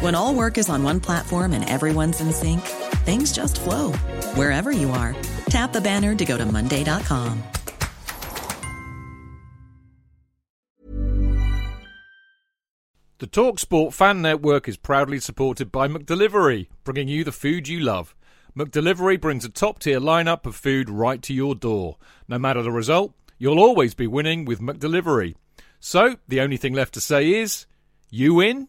When all work is on one platform and everyone's in sync, things just flow wherever you are. Tap the banner to go to Monday.com. The TalkSport Fan Network is proudly supported by McDelivery, bringing you the food you love. McDelivery brings a top tier lineup of food right to your door. No matter the result, you'll always be winning with McDelivery. So, the only thing left to say is, you win?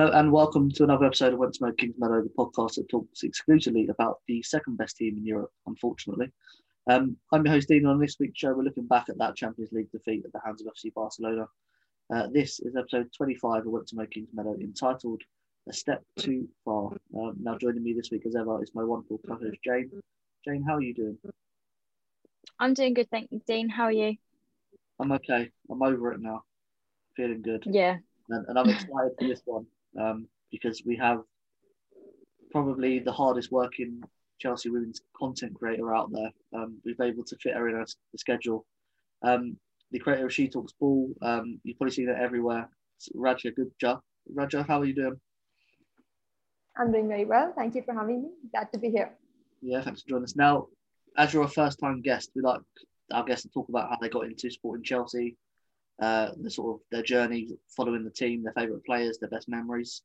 Hello and welcome to another episode of When Smoke Kings Meadow, the podcast that talks exclusively about the second best team in Europe, unfortunately. Um, I'm your host, Dean. On this week's show, we're looking back at that Champions League defeat at the hands of FC Barcelona. Uh, this is episode 25 of When Smoke Kings Meadow, entitled A Step Too Far. Um, now, joining me this week, as ever, is my wonderful co host, Jane. Jane, how are you doing? I'm doing good, thank you, Dean. How are you? I'm okay. I'm over it now. Feeling good. Yeah. And, and I'm excited for this one um, because we have probably the hardest working Chelsea women's content creator out there. Um, we've been able to fit her in our the schedule. Um, the creator of She Talks Ball, um, you've probably seen it everywhere. It's Raja Gupta. Raja, how are you doing? I'm doing very well. Thank you for having me. Glad to be here. Yeah, thanks for joining us. Now, as you're a first time guest, we like our guests to talk about how they got into supporting Chelsea, uh, the sort of their journey following the team, their favourite players, their best memories.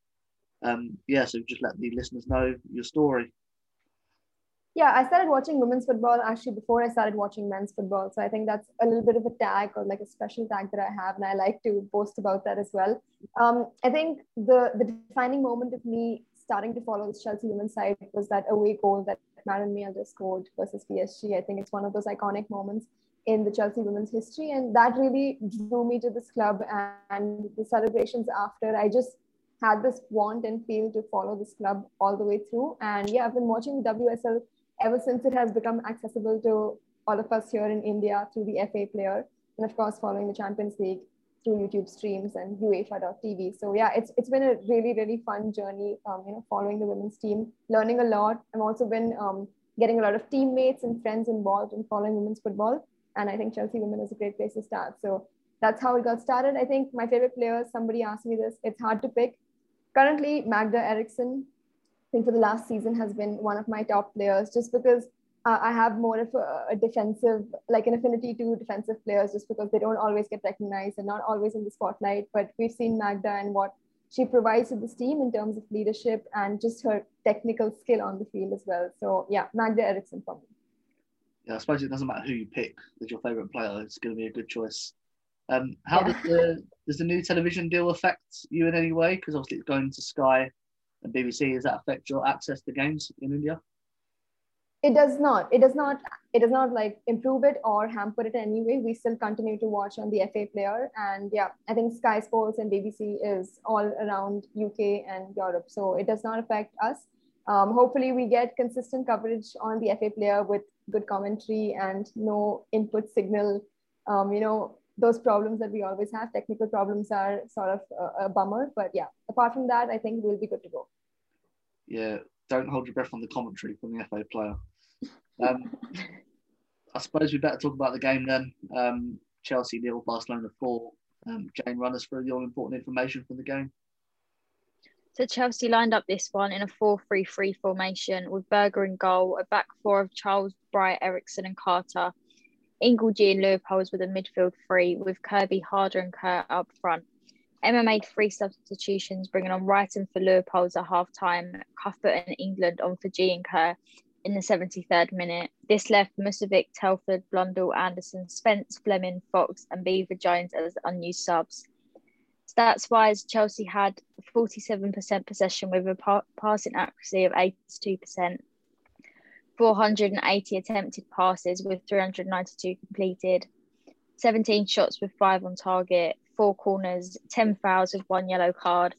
Um, yeah, so just let the listeners know your story. Yeah, I started watching women's football actually before I started watching men's football. So I think that's a little bit of a tag or like a special tag that I have, and I like to boast about that as well. Um, I think the the defining moment of me starting to follow the Chelsea women's side was that away goal that Maren Mjelde scored versus PSG. I think it's one of those iconic moments in the Chelsea women's history. And that really drew me to this club and the celebrations after. I just had this want and feel to follow this club all the way through. And yeah, I've been watching WSL ever since it has become accessible to all of us here in India through the FA player. And of course, following the Champions League through YouTube streams and UEFA.tv. So yeah, it's it's been a really really fun journey. Um, you know, following the women's team, learning a lot. I've also been um, getting a lot of teammates and friends involved in following women's football. And I think Chelsea Women is a great place to start. So that's how it got started. I think my favorite players, somebody asked me this, it's hard to pick. Currently, Magda Eriksson, I think for the last season, has been one of my top players just because uh, I have more of a, a, defensive, like an affinity to defensive players, just because they don't always get recognized and not always in the spotlight. But we've seen Magda and what she provides to this team in terms of leadership and just her technical skill on the field as well. So, yeah, Magda Eriksson for me yeah, I suppose it doesn't matter who you pick as your favourite player. It's going to be a good choice. Um, how yeah. does the does the new television deal affect you in any way? Because obviously it's going to Sky and BBC. Does that affect your access to games in India? It does not. It does not. It does not like improve it or hamper it in any way. We still continue to watch on the FA player, and yeah, I think Sky Sports and BBC is all around UK and Europe, so it does not affect us. Um, hopefully, we get consistent coverage on the FA player with good commentary and no input signal. Um, you know, those problems that we always have, technical problems are sort of a, a, bummer. But yeah, apart from that, I think we'll be good to go. Yeah, don't hold your breath on the commentary from the FA player. Um, I suppose we better talk about the game then. Um, Chelsea nil, Barcelona four. Um, Jane, run us through the all important information from the game. So Chelsea lined up this one in a 4-3-3 formation with Berger in goal, a back four of Charles, Bright, Eriksson and Carter. Ingle-Ji and Leupolz with a midfield three with Kirby, Harder and Kerr up front. Emma made three substitutions, bringing on Reiten for Leupolz at half-time, Cuthbert and England on for Ji and Kerr in the 73rd minute. This left Musovic, Telford, Blundell, Andersson, Spence, Fleming, Fox and Beever-Jones as unused subs. Stats wise, Chelsea had 47% possession with a pa- passing accuracy of 82%, 480 attempted passes with 392 completed, 17 shots with five on target, four corners, 10 fouls with one yellow card,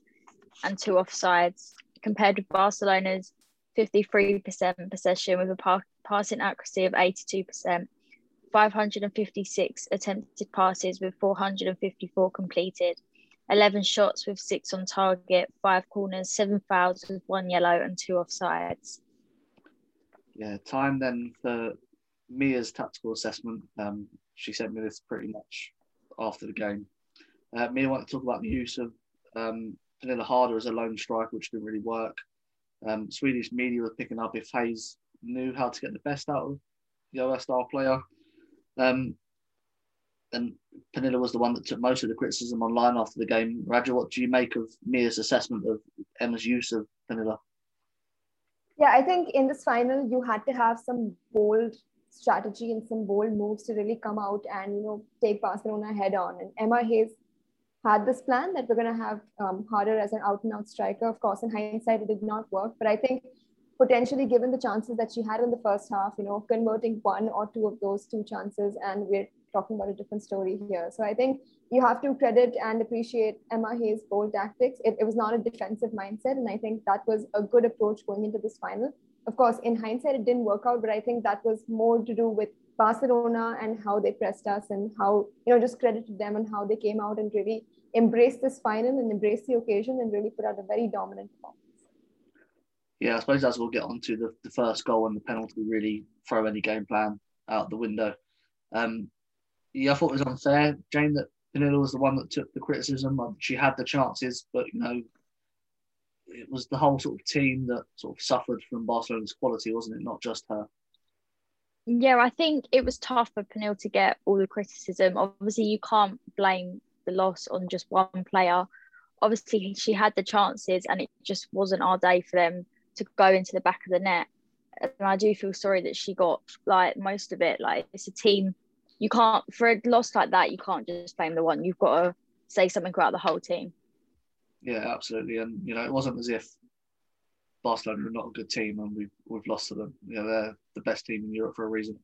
and two offsides, compared with Barcelona's 53% possession with a pa- passing accuracy of 82%, 556 attempted passes with 454 completed, 11 shots with six on target, five corners, seven fouls with one yellow and two offsides. Yeah, time then for Mia's tactical assessment. Um, she sent me this pretty much after the game. Uh, Mia wanted to talk about the use of um, Pernille Harder as a lone striker, which didn't really work. Um, Swedish media were picking up if Hayes knew how to get the best out of the OSR player. Um, and Pernille was the one that took most of the criticism online after the game. Raja, what do you make of Mia's assessment of Emma's use of Pernille? Yeah, I think in this final, you had to have some bold strategy and some bold moves to really come out and you know take Barcelona head on. And Emma Hayes had this plan that we're going to have um, Harder as an out and out striker. Of course, in hindsight, it did not work, but I think potentially given the chances that she had in the first half, you know, converting one or two of those two chances, and we're talking about a different story here. So I think you have to credit and appreciate Emma Hayes' bold tactics. It, it was not a defensive mindset, and I think that was a good approach going into this final. Of course, in hindsight, it didn't work out, but I think that was more to do with Barcelona and how they pressed us and how, you know, just credit to them and how they came out and really embraced this final and embraced the occasion and really put out a very dominant performance. Yeah, I suppose as we'll get on to the, the first goal and the penalty really throw any game plan out the window. Um, yeah, I thought it was unfair, Jane, that Pernille was the one that took the criticism. Um, she had the chances, but you know, it was the whole sort of team that sort of suffered from Barcelona's quality, wasn't it? Not just her. Yeah, I think it was tough for Pernille to get all the criticism. Obviously, you can't blame the loss on just one player. Obviously, she had the chances, and it just wasn't our day for them to go into the back of the net. And I do feel sorry that she got like most of it. Like it's a team, you can't for a loss like that, you can't just blame the one. You've got to say something about the whole team. Yeah, absolutely. And you know, it wasn't as if Barcelona are not a good team and we've we've lost to them. You know, they're the best team in Europe for a reason.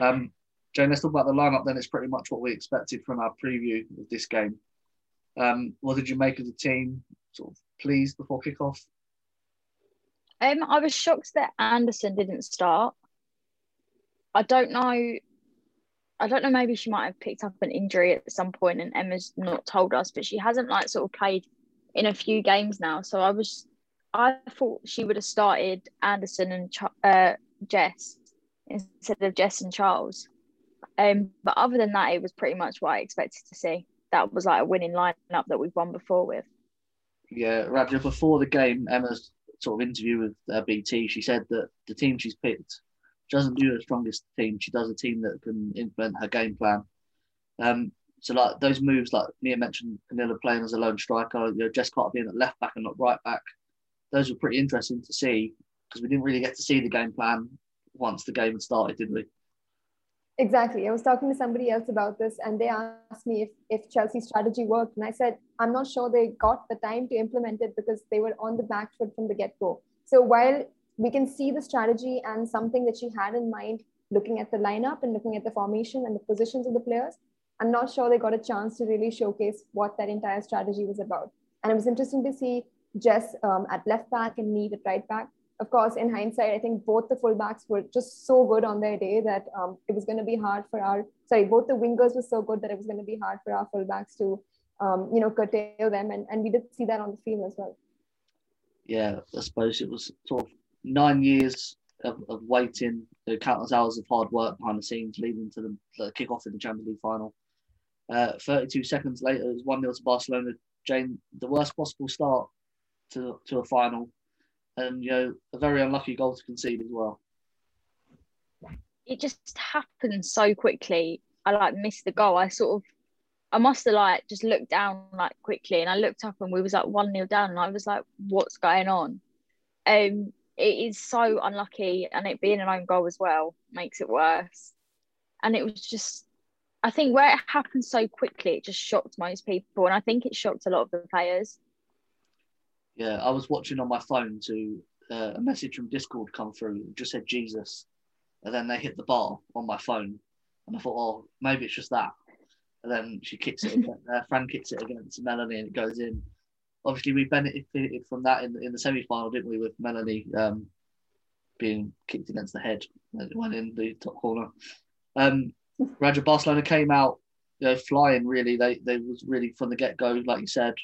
Um, Jane, let's talk about the lineup. Then it's pretty much what we expected from our preview of this game. Um, what did you make of the team? Sort of pleased before kickoff. Um, I was shocked that Andersson didn't start. I don't know. I don't know. Maybe she might have picked up an injury at some point, and Emma's not told us. But she hasn't like sort of played in a few games now. So I was, I thought she would have started Andersson and uh, Jess instead of Jess and Charles. Um, but other than that, it was pretty much what I expected to see. That was like a winning lineup that we've won before with. Yeah, Raja, before the game, Emma's sort of interview with uh, BT, she said that the team she's picked she doesn't do the strongest team. She does a team that can implement her game plan. Um, so like those moves, like Mia mentioned, Pernille playing as a lone striker, you know, Jess Carter being at left back and not right back. Those were pretty interesting to see because we didn't really get to see the game plan once the game had started, did we? Exactly. I was talking to somebody else about this, and they asked me if, if Chelsea's strategy worked. And I said, I'm not sure they got the time to implement it because they were on the back foot from the get go. So while we can see the strategy and something that she had in mind looking at the lineup and looking at the formation and the positions of the players, I'm not sure they got a chance to really showcase what that entire strategy was about. And it was interesting to see Jess um, at left back and Neat at right back of course, in hindsight, I think both the fullbacks were just so good on their day that um, it was going to be hard for our sorry, both the wingers were so good that it was going to be hard for our fullbacks to um, you know curtail them, and and we did see that on the field as well. Yeah, I suppose it was sort of nine years of, of waiting, the countless hours of hard work behind the scenes, leading to the, the kick-off in the Champions League final. Uh, 32 seconds later, it was 1 0 to Barcelona. Jane, the worst possible start to to a final, and you know a very unlucky goal to concede as well. It just happened so quickly. I like missed the goal. I sort of, I must have like just looked down like quickly, and I looked up and we was like one 0 down, and I was like, what's going on? Um, it is so unlucky, and it being an own goal as well makes it worse. And it was just, I think where it happened so quickly, it just shocked most people, and I think it shocked a lot of the players. Yeah, I was watching on my phone to uh, a message from Discord come through. It just said Jesus, and then they hit the bar on my phone, and I thought, oh, maybe it's just that. And then she kicks it. Again, uh, Fran kicks it against Melanie, and it goes in obviously we benefited from that in, in the semi final, didn't we, with Melanie um, being kicked against the head when in the top corner. Um, Raja Barcelona came out, you know, flying. Really, they they was really from the get go, like you said,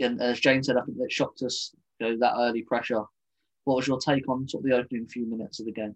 and as Jane said, I think that shocked us. You know, that early pressure. What was your take on sort of the opening few minutes of the game?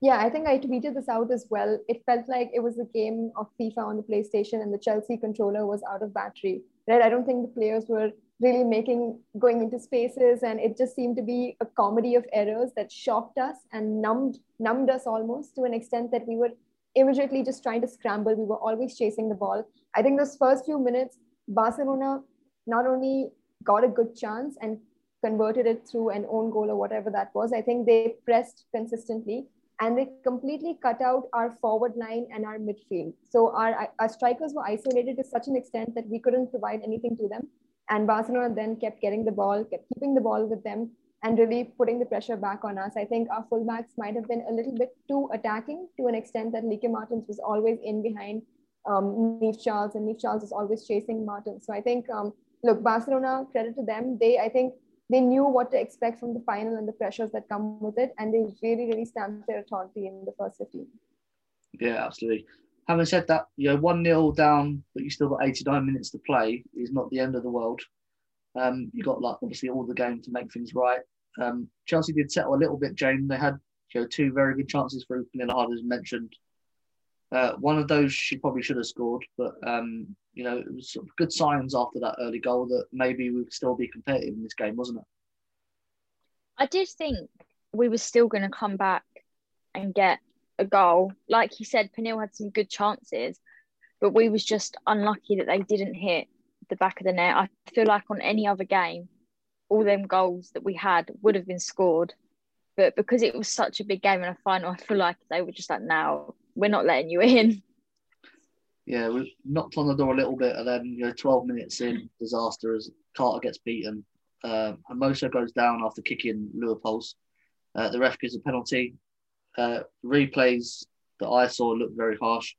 Yeah, I think I tweeted this out as well. It felt like it was a game of FIFA on the PlayStation, and the Chelsea controller was out of battery right? I don't think the players were really making going into spaces, and it just seemed to be a comedy of errors that shocked us and numbed numbed us almost to an extent that we were immediately just trying to scramble. We were always chasing the ball. I think those first few minutes, Barcelona not only got a good chance and converted it through an own goal or whatever that was. I think they pressed consistently and they completely cut out our forward line and our midfield. So our, our strikers were isolated to such an extent that we couldn't provide anything to them. And Barcelona then kept getting the ball, kept keeping the ball with them, and really putting the pressure back on us. I think our fullbacks might have been a little bit too attacking to an extent that Lieke Martens was always in behind um, Niamh Charles, and Niamh Charles is always chasing Martens. So I think, um, look, Barcelona, credit to them. They, I think, they knew what to expect from the final and the pressures that come with it, and they really, really stamped their authority in the first 15. Yeah, absolutely. Having said that, you know, 1 0 down, but you still got 89 minutes to play is not the end of the world. Um, you got like obviously all the game to make things right. Um, Chelsea did settle a little bit, Jane. They had you know, two very good chances for Lillard, as mentioned. Uh, one of those she probably should have scored, but um, you know, it was sort of good signs after that early goal that maybe we would still be competitive in this game, wasn't it? I did think we were still going to come back and get a goal. Like you said, Pernille had some good chances, but we was just unlucky that they didn't hit the back of the net. I feel like on any other game, all them goals that we had would have been scored. But because it was such a big game and a final, I feel like they were just like, now we're not letting you in. Yeah, we knocked on the door a little bit, and then you know, 12 minutes in, disaster as Carter gets beaten. Uh, Hermoso goes down after kicking Leupolz. Uh, the ref gives a penalty. Uh, replays that I saw looked very harsh.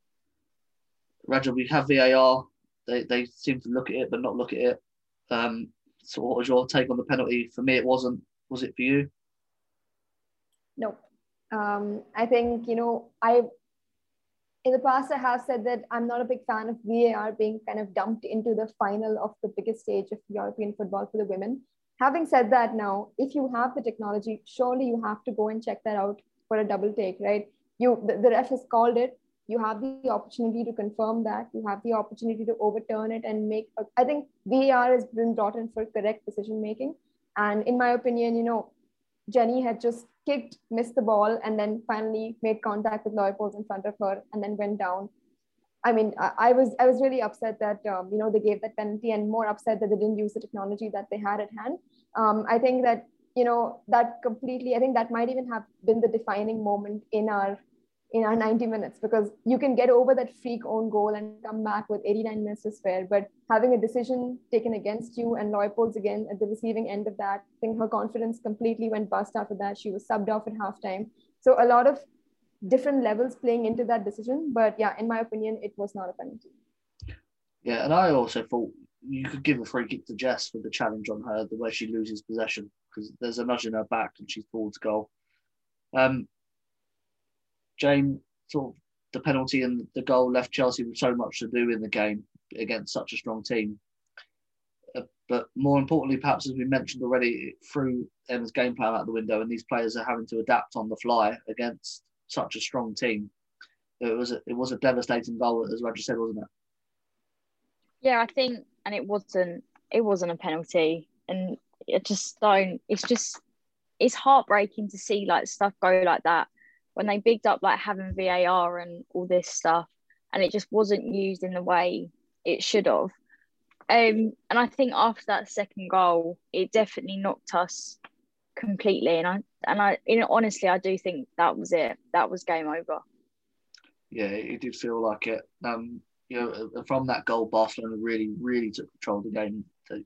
Raja, we have VAR. They, they seem to look at it, but not look at it. Um, so, what was your take on the penalty? For me, it wasn't. Was it for you? No. Um, I think, you know, I in the past, I have said that I'm not a big fan of VAR being kind of dumped into the final of the biggest stage of European football for the women. Having said that, now, if you have the technology, surely you have to go and check that out for a double take, right? You, the, the ref has called it. You have the opportunity to confirm that. You have the opportunity to overturn it and make. A, I think VAR has been brought in for correct decision making. And in my opinion, you know, Jenny had just kicked, missed the ball, and then finally made contact with Leupolz in front of her, and then went down. I mean, I, I was I was really upset that um, you know they gave that penalty, and more upset that they didn't use the technology that they had at hand. Um, I think that you know that completely. I think that might even have been the defining moment in our in our 90 minutes because you can get over that freak own goal and come back with 89 minutes to spare. But having a decision taken against you and Leupolz again at the receiving end of that, I think her confidence completely went bust after that. She was subbed off at halftime. So a lot of different levels playing into that decision. But yeah, in my opinion, it was not a penalty. Yeah, and I also thought you could give a free kick to Jess for the challenge on her, the way she loses possession, because there's a nudge in her back and she's towards goal. Um, Jane, sort the penalty and the goal left Chelsea with so much to do in the game against such a strong team. Uh, but more importantly, perhaps as we mentioned already, threw Emma's game plan out the window, and these players are having to adapt on the fly against such a strong team. It was a, it was a devastating goal, as Raja said, wasn't it? Yeah, I think, and it wasn't it wasn't a penalty. and I just don't. It's just it's heartbreaking to see like stuff go like that when they bigged up like having VAR and all this stuff, and it just wasn't used in the way it should have. Um, and I think after that second goal, it definitely knocked us completely. And I and I, honestly, I do think that was it. That was game over. Yeah, it did feel like it. Um, you know, uh, from that goal, Barcelona really, really took control of the game. They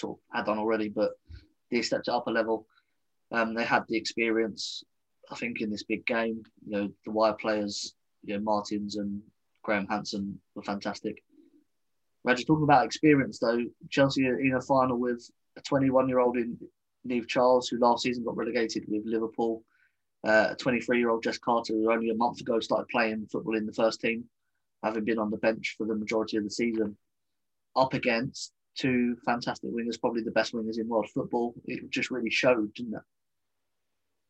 sort of had done already, but they stepped it up a level. Um, they had the experience, I think, in this big game. You know, the wire players, you know, Martens and Graham Hansen were fantastic. We're just talking about experience, though. Chelsea are in a final with a 21 year old in Niamh Charles, who last season got relegated with Liverpool. Uh, a 23 year old Jess Carter, who only a month ago started playing football in the first team, having been on the bench for the majority of the season, up against two fantastic wingers, probably the best wingers in world football. It just really showed, didn't it?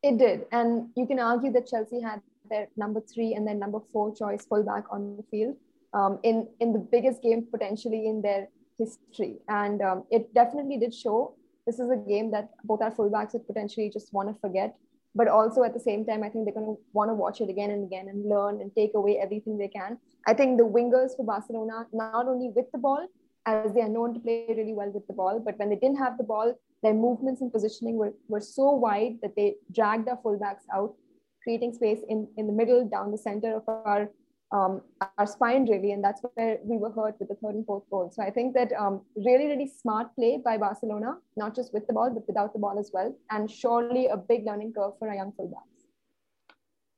It did. And you can argue that Chelsea had their number three and their number four choice fullback on the field um, in, in the biggest game potentially in their history. And um, it definitely did show this is a game that both our fullbacks would potentially just want to forget. But also at the same time, I think they're going to want to watch it again and again and learn and take away everything they can. I think the wingers for Barcelona, not only with the ball, as they are known to play really well with the ball, but when they didn't have the ball, their movements and positioning were, were so wide that they dragged our fullbacks out, creating space in, in the middle, down the center of our um, our spine really, and that's where we were hurt with the third and fourth goal. So I think that um, really, really smart play by Barcelona, not just with the ball, but without the ball as well, and surely a big learning curve for our young fullbacks.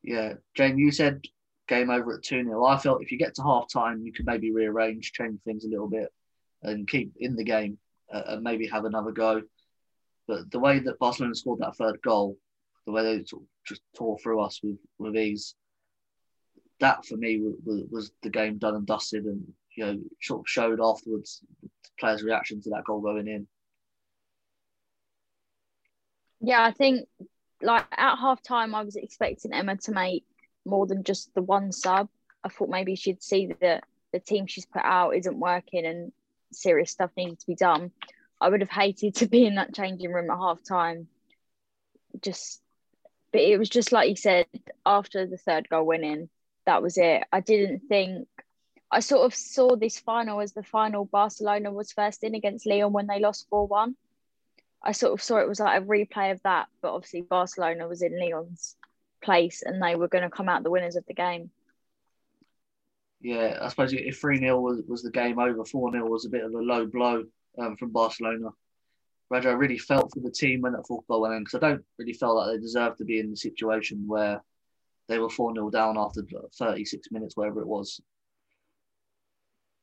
Yeah, Jane, you said game over at 2 0. I felt if you get to half time, you could maybe rearrange, change things a little bit, and keep in the game uh, and maybe have another go. But the way that Barcelona scored that third goal, the way they just tore through us with, with ease, that for me was, was, the game done and dusted, and you know sort of showed afterwards the players' reaction to that goal going in. Yeah, I think like at half time, I was expecting Emma to make more than just the one sub. I thought maybe she'd see that the team she's put out isn't working and serious stuff needed to be done. I would have hated to be in that changing room at half time. Just, but it was just like you said, after the third goal went in, that was it. I didn't think I sort of saw this final as the final Barcelona was first in against Lyon when they lost 4 1. I sort of saw it was like a replay of that, but obviously Barcelona was in Lyon's place and they were going to come out the winners of the game. Yeah, I suppose if 3 0 was, was the game over, 4 0 was a bit of a low blow um, from Barcelona. Raja, I really felt for the team when that fourth goal went in because I don't really feel like they deserve to be in the situation where they were 4 0 down after 36 minutes, whatever it was.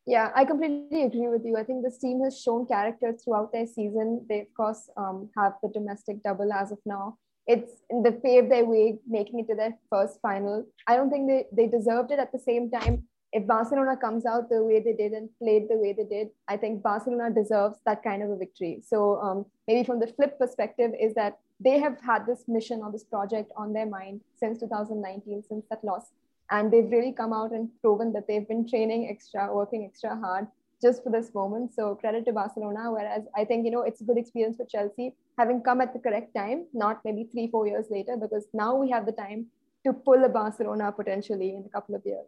Yeah, I completely agree with you. I think this team has shown character throughout their season. They, of course, um, have the domestic double as of now. It's in they paved their way, making it to their first final. I don't think they, they deserved it. At the same time, if Barcelona comes out the way they did and played the way they did, I think Barcelona deserves that kind of a victory. So um, maybe from the flip perspective is that they have had this mission or this project on their mind since 2019, since that loss. And they've really come out and proven that they've been training extra, working extra hard just for this moment. So credit to Barcelona. Whereas I think, you know, it's a good experience for Chelsea having come at the correct time, not maybe three, four years later, because now we have the time to pull a Barcelona potentially in a couple of years.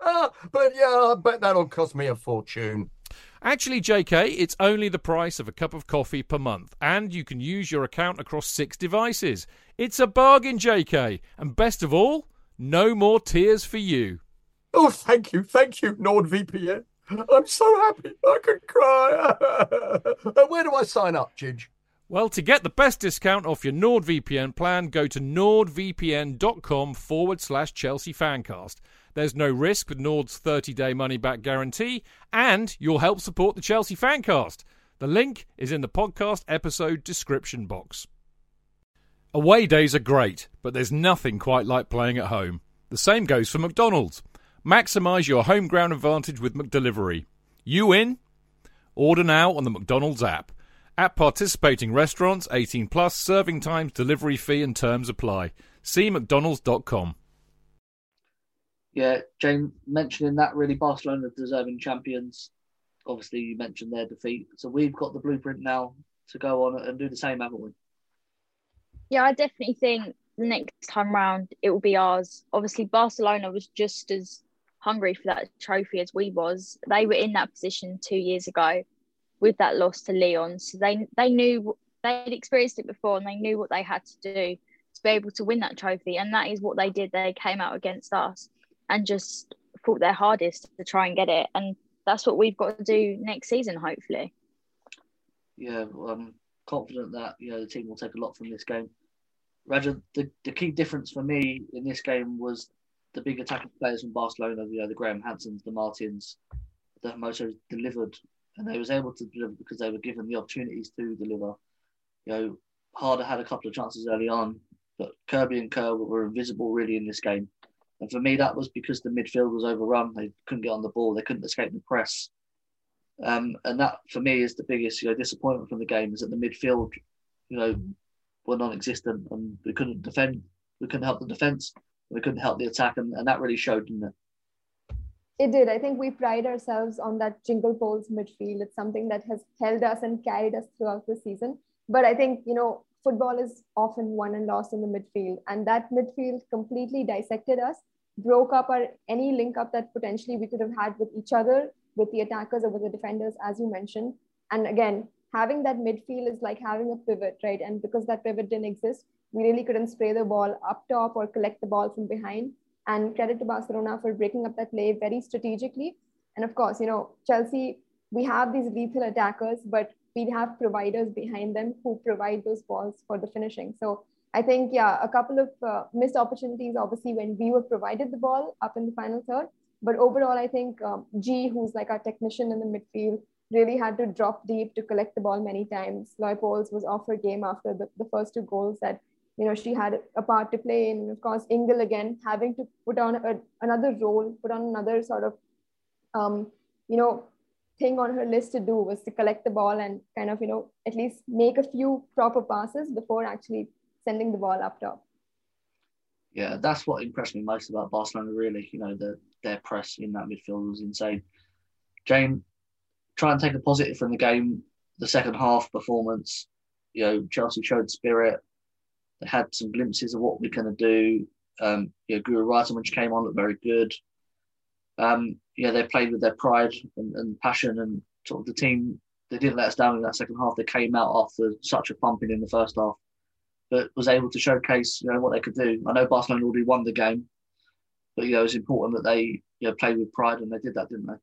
Ah, but yeah, I bet that'll cost me a fortune. Actually, JK, it's only the price of a cup of coffee per month, and you can use your account across six devices. It's a bargain, JK, and best of all, no more tears for you. Oh, thank you, thank you, NordVPN. I'm so happy I could cry. Where do I sign up, Ginge? Well, to get the best discount off your NordVPN plan, go to nordvpn.com forward slash Chelsea Fancast. There's no risk with Nord's 30 day money back guarantee, and you'll help support the Chelsea Fancast. The link is in the podcast episode description box. Away days are great, but there's nothing quite like playing at home. The same goes for McDonald's. Maximise your home ground advantage with McDelivery. You in? Order now on the McDonald's app. At participating restaurants, 18 plus, serving times, delivery fee and terms apply. See mcdonalds.com. Yeah, James mentioning that really Barcelona deserving champions. Obviously, you mentioned their defeat, so we've got the blueprint now to go on and do the same, haven't we? Yeah, I definitely think the next time round it will be ours. Obviously, Barcelona was just as hungry for that trophy as we was. They were in that position two years ago with that loss to Lyon. so they they knew they'd experienced it before and they knew what they had to do to be able to win that trophy, and that is what they did. They came out against us and just fought their hardest to try and get it, and that's what we've got to do next season, hopefully. Yeah, well, I'm confident that you know the team will take a lot from this game. Raja, the, the key difference for me in this game was the big attacking players from Barcelona, you know, the Graham Hansens, the Martens, the Moto delivered, and they was able to deliver because they were given the opportunities to deliver. You know, Harder had a couple of chances early on, but Kirby and Kerr were invisible really in this game. And for me, that was because the midfield was overrun. They couldn't get on the ball. They couldn't escape the press. Um, and that, for me, is the biggest you know, disappointment from the game is that the midfield, you know, were non-existent and we couldn't defend. We couldn't help the defence. We couldn't help the attack, and, and that really showed, didn't it? It did. I think we pride ourselves on that jingle poles midfield. It's something that has held us and carried us throughout the season. But I think, you know, football is often won and lost in the midfield. And that midfield completely dissected us, broke up our any link up that potentially we could have had with each other, with the attackers or with the defenders, as you mentioned. And again, having that midfield is like having a pivot, right? And because that pivot didn't exist, we really couldn't spray the ball up top or collect the ball from behind. And credit to Barcelona for breaking up that play very strategically. And of course, you know, Chelsea, we have these lethal attackers, but we have providers behind them who provide those balls for the finishing. So I think, yeah, a couple of uh, missed opportunities, obviously, when we were provided the ball up in the final third. But overall, I think um, Ji, who's like our technician in the midfield, really had to drop deep to collect the ball many times. Leupolz was off her game after the, the first two goals that you know she had a part to play in. Of course, Ingle again having to put on a, another role, put on another sort of um, you know thing on her list to do was to collect the ball and kind of you know at least make a few proper passes before actually sending the ball up top. Yeah, that's what impressed me most about Barcelona. Really, you know, the, their press in that midfield was insane. Jane, try and take a positive from the game. The second half performance, you know, Chelsea showed spirit. They had some glimpses of what we're going to do. Um, you know, Guro when she came on, looked very good. Um, yeah, they played with their pride and, and, passion, and sort of the team. They didn't let us down in that second half. They came out after such a pumping in the first half, but was able to showcase you know what they could do. I know Barcelona already won the game, but you know it's important that they you know played with pride, and they did that, didn't they?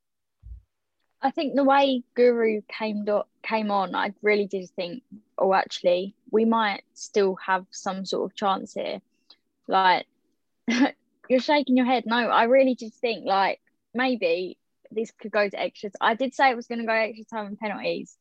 I think the way Guro came do- came on, I really did think, oh, actually, we might still have some sort of chance here. Like, you're shaking your head. No, I really just think like maybe this could go to extra. I did say it was going to go extra time and penalties,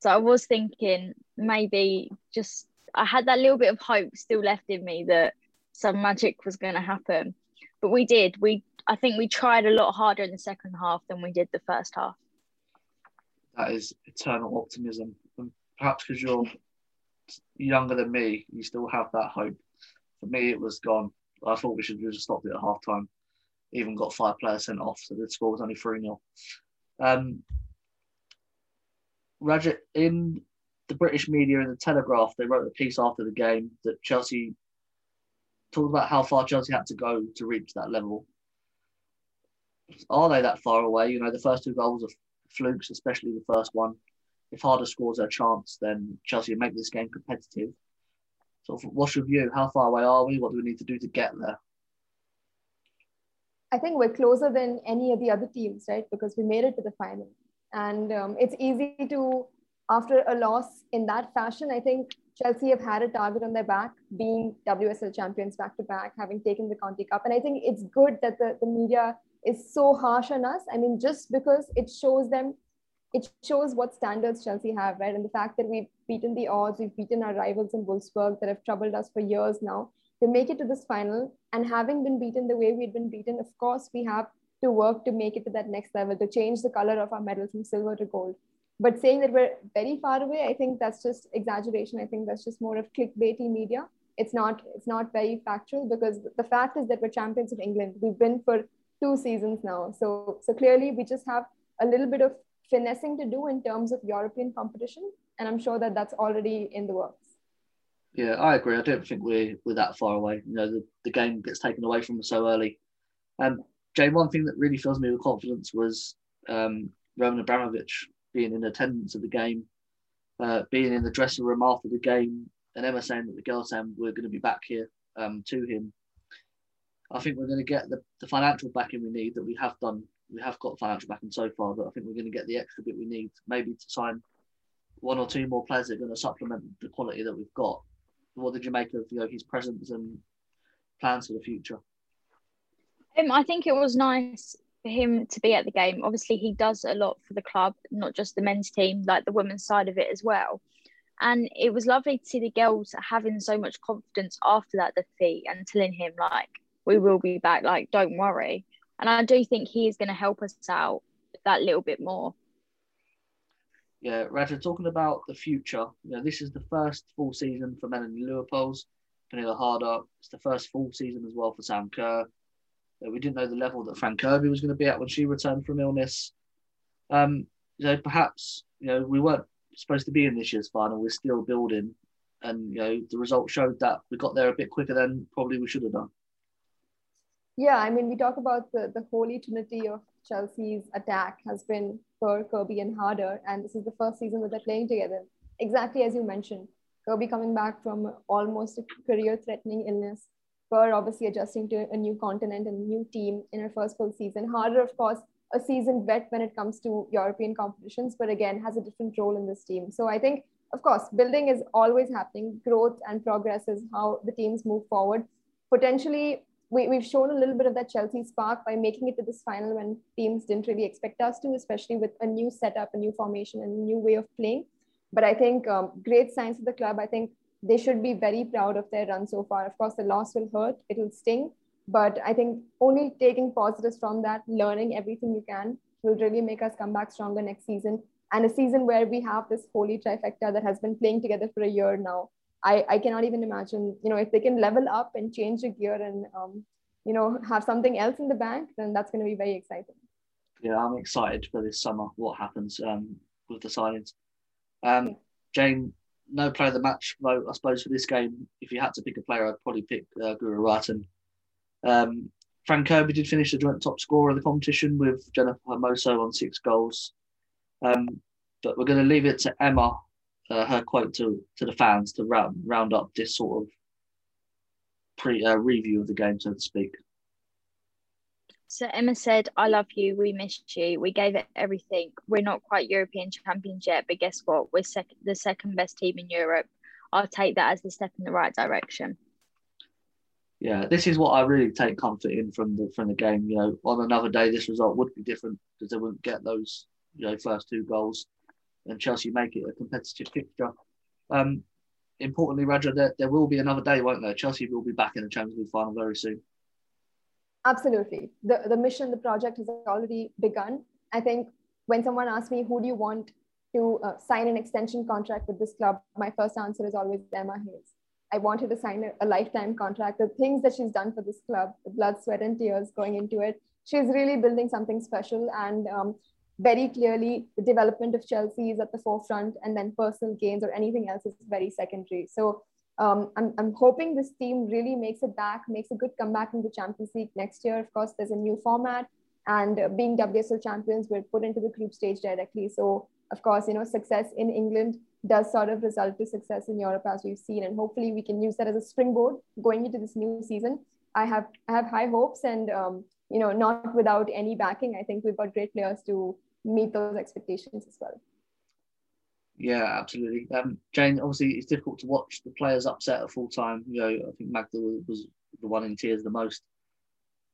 so I was thinking maybe just I had that little bit of hope still left in me that some magic was going to happen, but we did. We I think we tried a lot harder in the second half than we did the first half that is eternal optimism. And perhaps because you're younger than me, you still have that hope. For me, it was gone. I thought we should have just stopped it at half time. Even got five players sent off, so the score was only 3 0. Um, Rajat, in the British media in the Telegraph, they wrote a piece after the game that Chelsea talked about how far Chelsea had to go to reach that level. Are they that far away? You know, the first two goals are flukes, especially the first one. If Harder scores a chance, then Chelsea make this game competitive. So, what's your view? How far away are we? What do we need to do to get there? I think we're closer than any of the other teams, right? Because we made it to the final. And um, it's easy to, after a loss in that fashion, I think Chelsea have had a target on their back, being WSL champions back to back, having taken the Conti Cup. And I think it's good that the, the media is so harsh on us. I mean, just because it shows them, it shows what standards Chelsea have, right? And the fact that we've beaten the odds, we've beaten our rivals in Wolfsburg that have troubled us for years now to make it to this final and having been beaten the way we'd been beaten, of course, we have to work to make it to that next level, to change the color of our medal from silver to gold. But saying that we're very far away, I think that's just exaggeration. I think that's just more of clickbaity media. It's not it's not very factual because the fact is that we're champions of England. We've been for two seasons now. So so clearly we just have a little bit of finessing to do in terms of European competition. And I'm sure that that's already in the works. Yeah, I agree. I don't think we're we're that far away. You know, the, the game gets taken away from us so early. Um, Jane, one thing that really fills me with confidence was um, Roman Abramovich being in attendance of the game, uh, being in the dressing room after the game, and Emma saying that the girls saying we're going to be back here um, to him. I think we're going to get the, the financial backing we need that we have done. We have got financial backing so far, but I think we're going to get the extra bit we need, maybe to sign one or two more players that are going to supplement the quality that we've got what did you make of you know his presence and plans for the future? Um, I think it was nice for him to be at the game. Obviously, he does a lot for the club, not just the men's team, like the women's side of it as well. And it was lovely to see the girls having so much confidence after that defeat and telling him like, "We will be back. Like, don't worry." And I do think he is going to help us out that little bit more yeah, Raja, talking about the future, you know, this is the first full season for Melanie Leupolz, Pernille Harder. It's the first full season as well for Sam Kerr. Uh, we didn't know the level that Fran Kirby was going to be at when she returned from illness. Um, know, perhaps you know we weren't supposed to be in this year's final. We're still building, and you know the result showed that we got there a bit quicker than probably we should have done. Yeah, I mean, we talk about the, the holy trinity of Chelsea's attack has been for Kirby and Harder, and this is the first season that they're playing together. Exactly as you mentioned, Kirby coming back from almost a career-threatening illness, Kerr obviously adjusting to a new continent and new team in her first full season. Harder, of course, a seasoned vet when it comes to European competitions, but again has a different role in this team. So I think, of course, building is always happening. Growth and progress is how the teams move forward. Potentially, we, we've shown a little bit of that Chelsea spark by making it to this final when teams didn't really expect us to, especially with a new setup, a new formation, and a new way of playing. But I think um, great signs for the club. I think they should be very proud of their run so far. Of course, the loss will hurt, it'll sting. But I think only taking positives from that, learning everything you can, will really make us come back stronger next season. And a season where we have this holy trifecta that has been playing together for a year now I, I cannot even imagine, you know, if they can level up and change the gear and, um, you know, have something else in the bank, then that's going to be very exciting. Yeah, I'm excited for this summer, what happens um, with the signings. Um, Jane, no player of the match vote, I suppose, for this game. If you had to pick a player, I'd probably pick uh, Guro Reiten. Um, Fran Kirby did finish the joint top scorer of the competition with Jennifer Hermoso on six goals. Um, but we're going to leave it to Emma uh, her quote to to the fans to round round up this sort of pre uh, review of the game, so to speak. So Emma said, "I love you. We missed you. We gave it everything. We're not quite European champions yet, but guess what? We're second, the second best team in Europe. I'll take that as a step in the right direction." Yeah, this is what I really take comfort in from the from the game. You know, on another day, this result would be different because they wouldn't get those you know first two goals and Chelsea make it a competitive fixture. Um, importantly, Raja, there, there will be another day, won't there? Chelsea will be back in the Champions League final very soon. Absolutely. The, the mission, the project has already begun. I think when someone asks me, who do you want to uh, sign an extension contract with this club, my first answer is always Emma Hayes. I wanted to sign a, a lifetime contract. The things that she's done for this club, the blood, sweat, and tears going into it, she's really building something special. And um, very clearly the development of Chelsea is at the forefront, and then personal gains or anything else is very secondary. So um, I'm, I'm hoping this team really makes it back, makes a good comeback in the Champions League next year. Of course, there's a new format, And uh, being WSL champions, we're put into the group stage directly. So, of course, you know, success in England does sort of result to success in Europe, as we've seen. And hopefully, we can use that as a springboard going into this new season. I have I have high hopes, and um, you know, not without any backing. I think we've got great players to meet those expectations as well. Yeah, absolutely. Um, Jane, obviously, it's difficult to watch the players upset at full time. You know, I think Magda was the one in tears the most.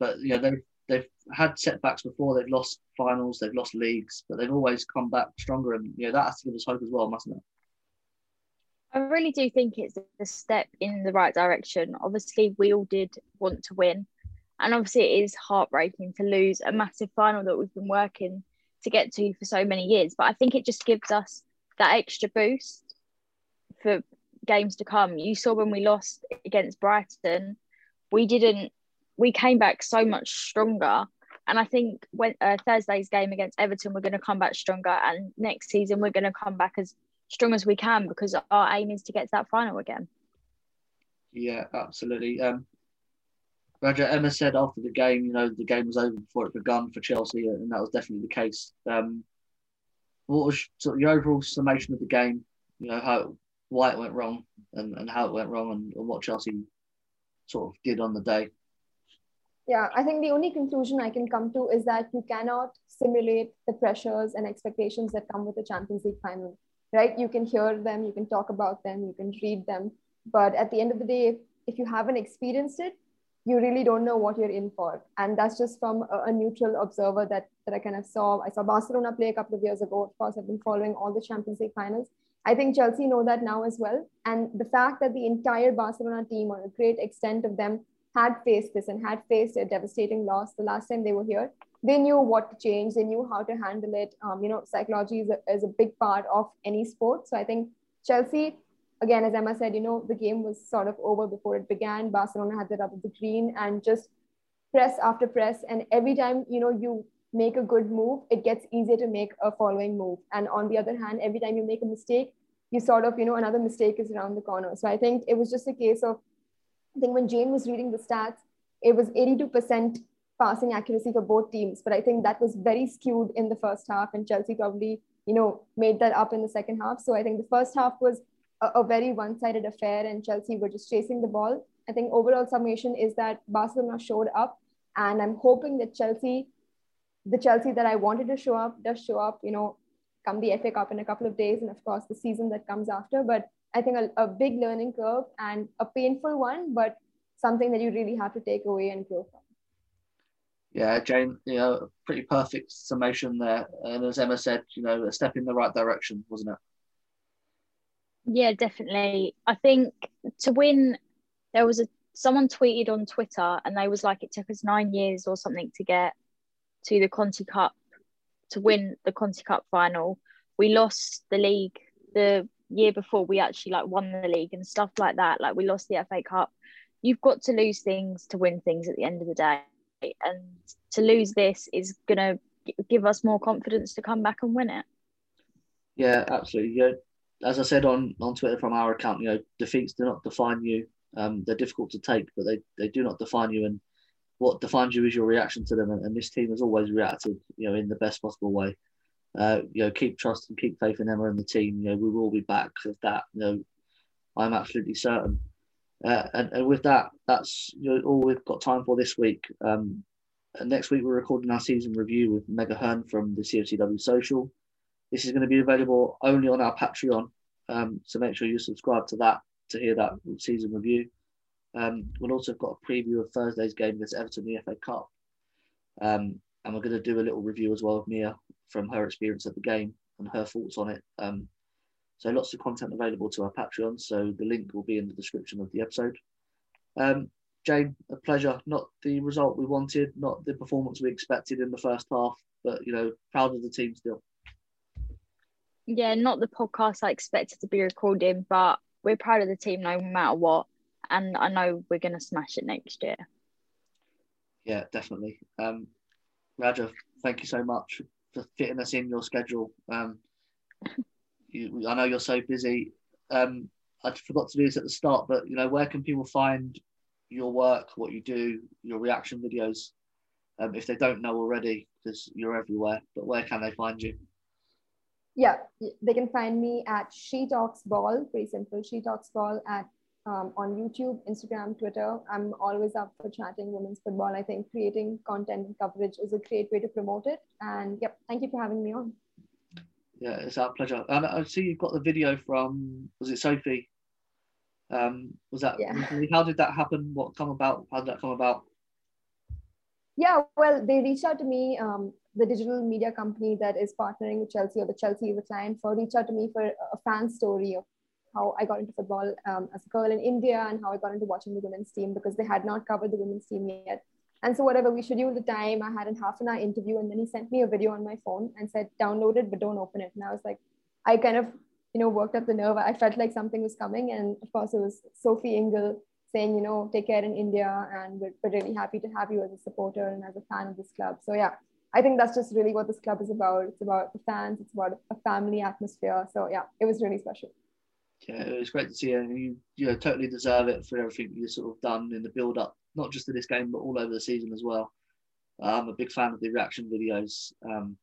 But you know, they've they've had setbacks before. They've lost finals, they've lost leagues, but they've always come back stronger. And you know, that has to give us hope as well, mustn't it? I really do think it's a step in the right direction. Obviously, we all did want to win, and obviously, it is heartbreaking to lose a massive final that we've been working to get to for so many years. But I think it just gives us that extra boost for games to come. You saw when we lost against Brighton, we didn't, we came back so much stronger. And I think when uh, Thursday's game against Everton, we're going to come back stronger. And next season, we're going to come back as strong as we can because our aim is to get to that final again. Yeah, absolutely. Um, Raja Emma said after the game, you know, the game was over before it begun for Chelsea, and that was definitely the case. Um, what was sort of your overall summation of the game? You know how why it went wrong and, and how it went wrong, and, and what Chelsea sort of did on the day. Yeah, I think the only conclusion I can come to is that you cannot simulate the pressures and expectations that come with the Champions League final, right? You can hear them, you can talk about them, you can read them, but at the end of the day, if you haven't experienced it, you really don't know what you're in for. And that's just from a, a, neutral observer that, that I kind of saw. I saw Barcelona play a couple of years ago. Of course, I've been following all the Champions League finals. I think Chelsea know that now as well. And the fact that the entire Barcelona team, or a great extent of them, had faced this and had faced a devastating loss the last time they were here, they knew what to change. They knew how to handle it. Um, you know, psychology is a, is a big part of any sport. So I think Chelsea again, as Emma said, you know, the game was sort of over before it began. Barcelona had the rub of the green and just press after press. And every time, you know, you make a good move, it gets easier to make a following move. And on the other hand, every time you make a mistake, you sort of, you know, another mistake is around the corner. So I think it was just a case of, I think when Jane was reading the stats, it was 82% passing accuracy for both teams. But I think that was very skewed in the first half, and Chelsea probably, you know, made that up in the second half. So I think the first half was a, a very one-sided affair and Chelsea were just chasing the ball. I think overall summation is that Barcelona showed up and I'm hoping that Chelsea, the Chelsea that I wanted to show up does show up, you know, come the FA Cup in a couple of days and of course the season that comes after. But I think a, a big learning curve and a painful one, but something that you really have to take away and grow from. Yeah, Jane, you know, pretty perfect summation there. And as Emma said, you know, a step in the right direction, wasn't it? Yeah, definitely. I think to win, there was a someone tweeted on Twitter, and they was like, it took us nine years or something to get to the Conti Cup to win the Conti Cup final. We lost the league the year before. We actually like won the league and stuff like that. Like we lost the FA Cup. You've got to lose things to win things at the end of the day, and to lose this is gonna give us more confidence to come back and win it. Yeah, absolutely. Yeah, as I said on, on Twitter from our account, you know, defeats do not define you. Um, they're difficult to take, but they, they do not define you. And what defines you is your reaction to them. And, and this team has always reacted, you know, in the best possible way. Uh, you know, keep trust and keep faith in Emma and the team. You know, we will be back with that. You know, I'm absolutely certain. Uh, and, and with that, that's you know, all we've got time for this week. Um, next week, we're recording our season review with Mega Hearn from the CFCW Social. This is going to be available only on our Patreon. Um, so make sure you subscribe to that to hear that season review. Um, we'll also have got a preview of Thursday's game against Everton in the FA Cup. Um, and we're going to do a little review as well of Mia from her experience of the game and her thoughts on it. Um, so lots of content available to our Patreon. So the link will be in the description of the episode. Um, Jane, a pleasure. Not the result we wanted, not the performance we expected in the first half, but you know, proud of the team still yeah, not the podcast I expected to be recording, but we're proud of the team no matter what. And I know we're going to smash it next year. Yeah, definitely. Um, Raja, thank you so much for fitting us in your schedule. Um, you, I know you're so busy. Um, I forgot to do this at the start, but you know, where can people find your work, what you do, your reaction videos? um, if they don't know already, because you're everywhere. But where can they find you? Yeah, they can find me at She Talks Ball. Pretty simple. She Talks Ball at um, on YouTube, Instagram, Twitter. I'm always up for chatting women's football. I think creating content and coverage is a great way to promote it. And yep, thank you for having me on. Yeah, it's our pleasure. And I see you've got the video from was it Sophie? Um, was that Yeah. how did that happen? What come about? How did that come about? Yeah, well, they reached out to me. Um, the digital media company that is partnering with Chelsea, or the Chelsea is a client for, reached out to me for a fan story of how I got into football um, as a girl in India and how I got into watching the women's team because they had not covered the women's team yet. And so, whatever, we scheduled the time. I had a half an hour interview, and then he sent me a video on my phone and said, download it, but don't open it. And I was like, I kind of, you know, worked up the nerve. I felt like something was coming. And of course, it was Sophie Ingle saying, you know, take care in India, and we're, we're really happy to have you as a supporter and as a fan of this club. So, yeah, I think that's just really what this club is about. It's about the fans, it's about a family atmosphere. So, yeah, it was really special. Yeah, it was great to see you. And you, you know, totally deserve it for everything you've sort of done in the build up, not just to this game, but all over the season as well. I'm a big fan of the reaction videos, um,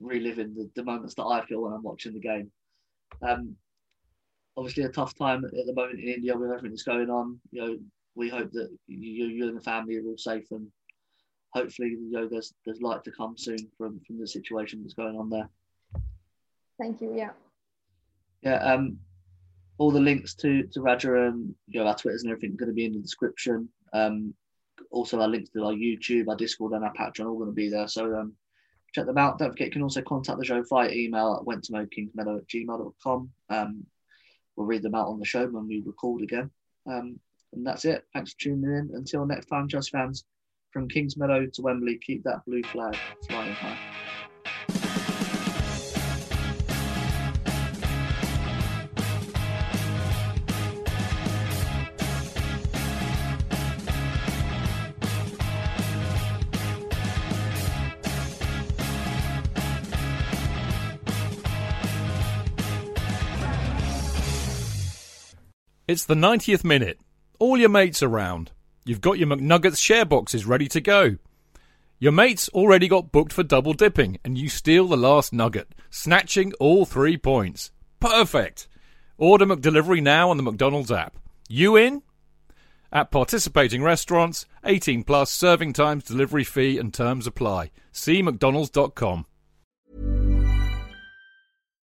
reliving the, the moments that I feel when I'm watching the game. Um, obviously, a tough time at the moment in India with everything that's going on. You know, we hope that you, you and the family are all safe and hopefully, you know, there's there's light to come soon from from the situation that's going on there. Thank you. Yeah. Yeah. Um, all the links to to Raja and you know our Twitters and everything are going to be in the description. Um, also our links to our YouTube, our Discord, and our Patreon all going to be there. So um, check them out. Don't forget you can also contact the show via email at wenttomokingsmeadow at gmail.com. Um, we'll read them out on the show when we record again. Um, and that's it. Thanks for tuning in. Until next time, just fans, from Kings Meadow to Wembley, keep that blue flag flying high. It's the 90th minute. All your mates around. You've got your McNuggets share boxes ready to go. Your mates already got booked for double dipping, and you steal the last nugget, snatching all three points. Perfect! Order McDelivery now on the McDonald's app. You in? At participating restaurants, 18 plus serving times, delivery fee, and terms apply. See McDonald's.com.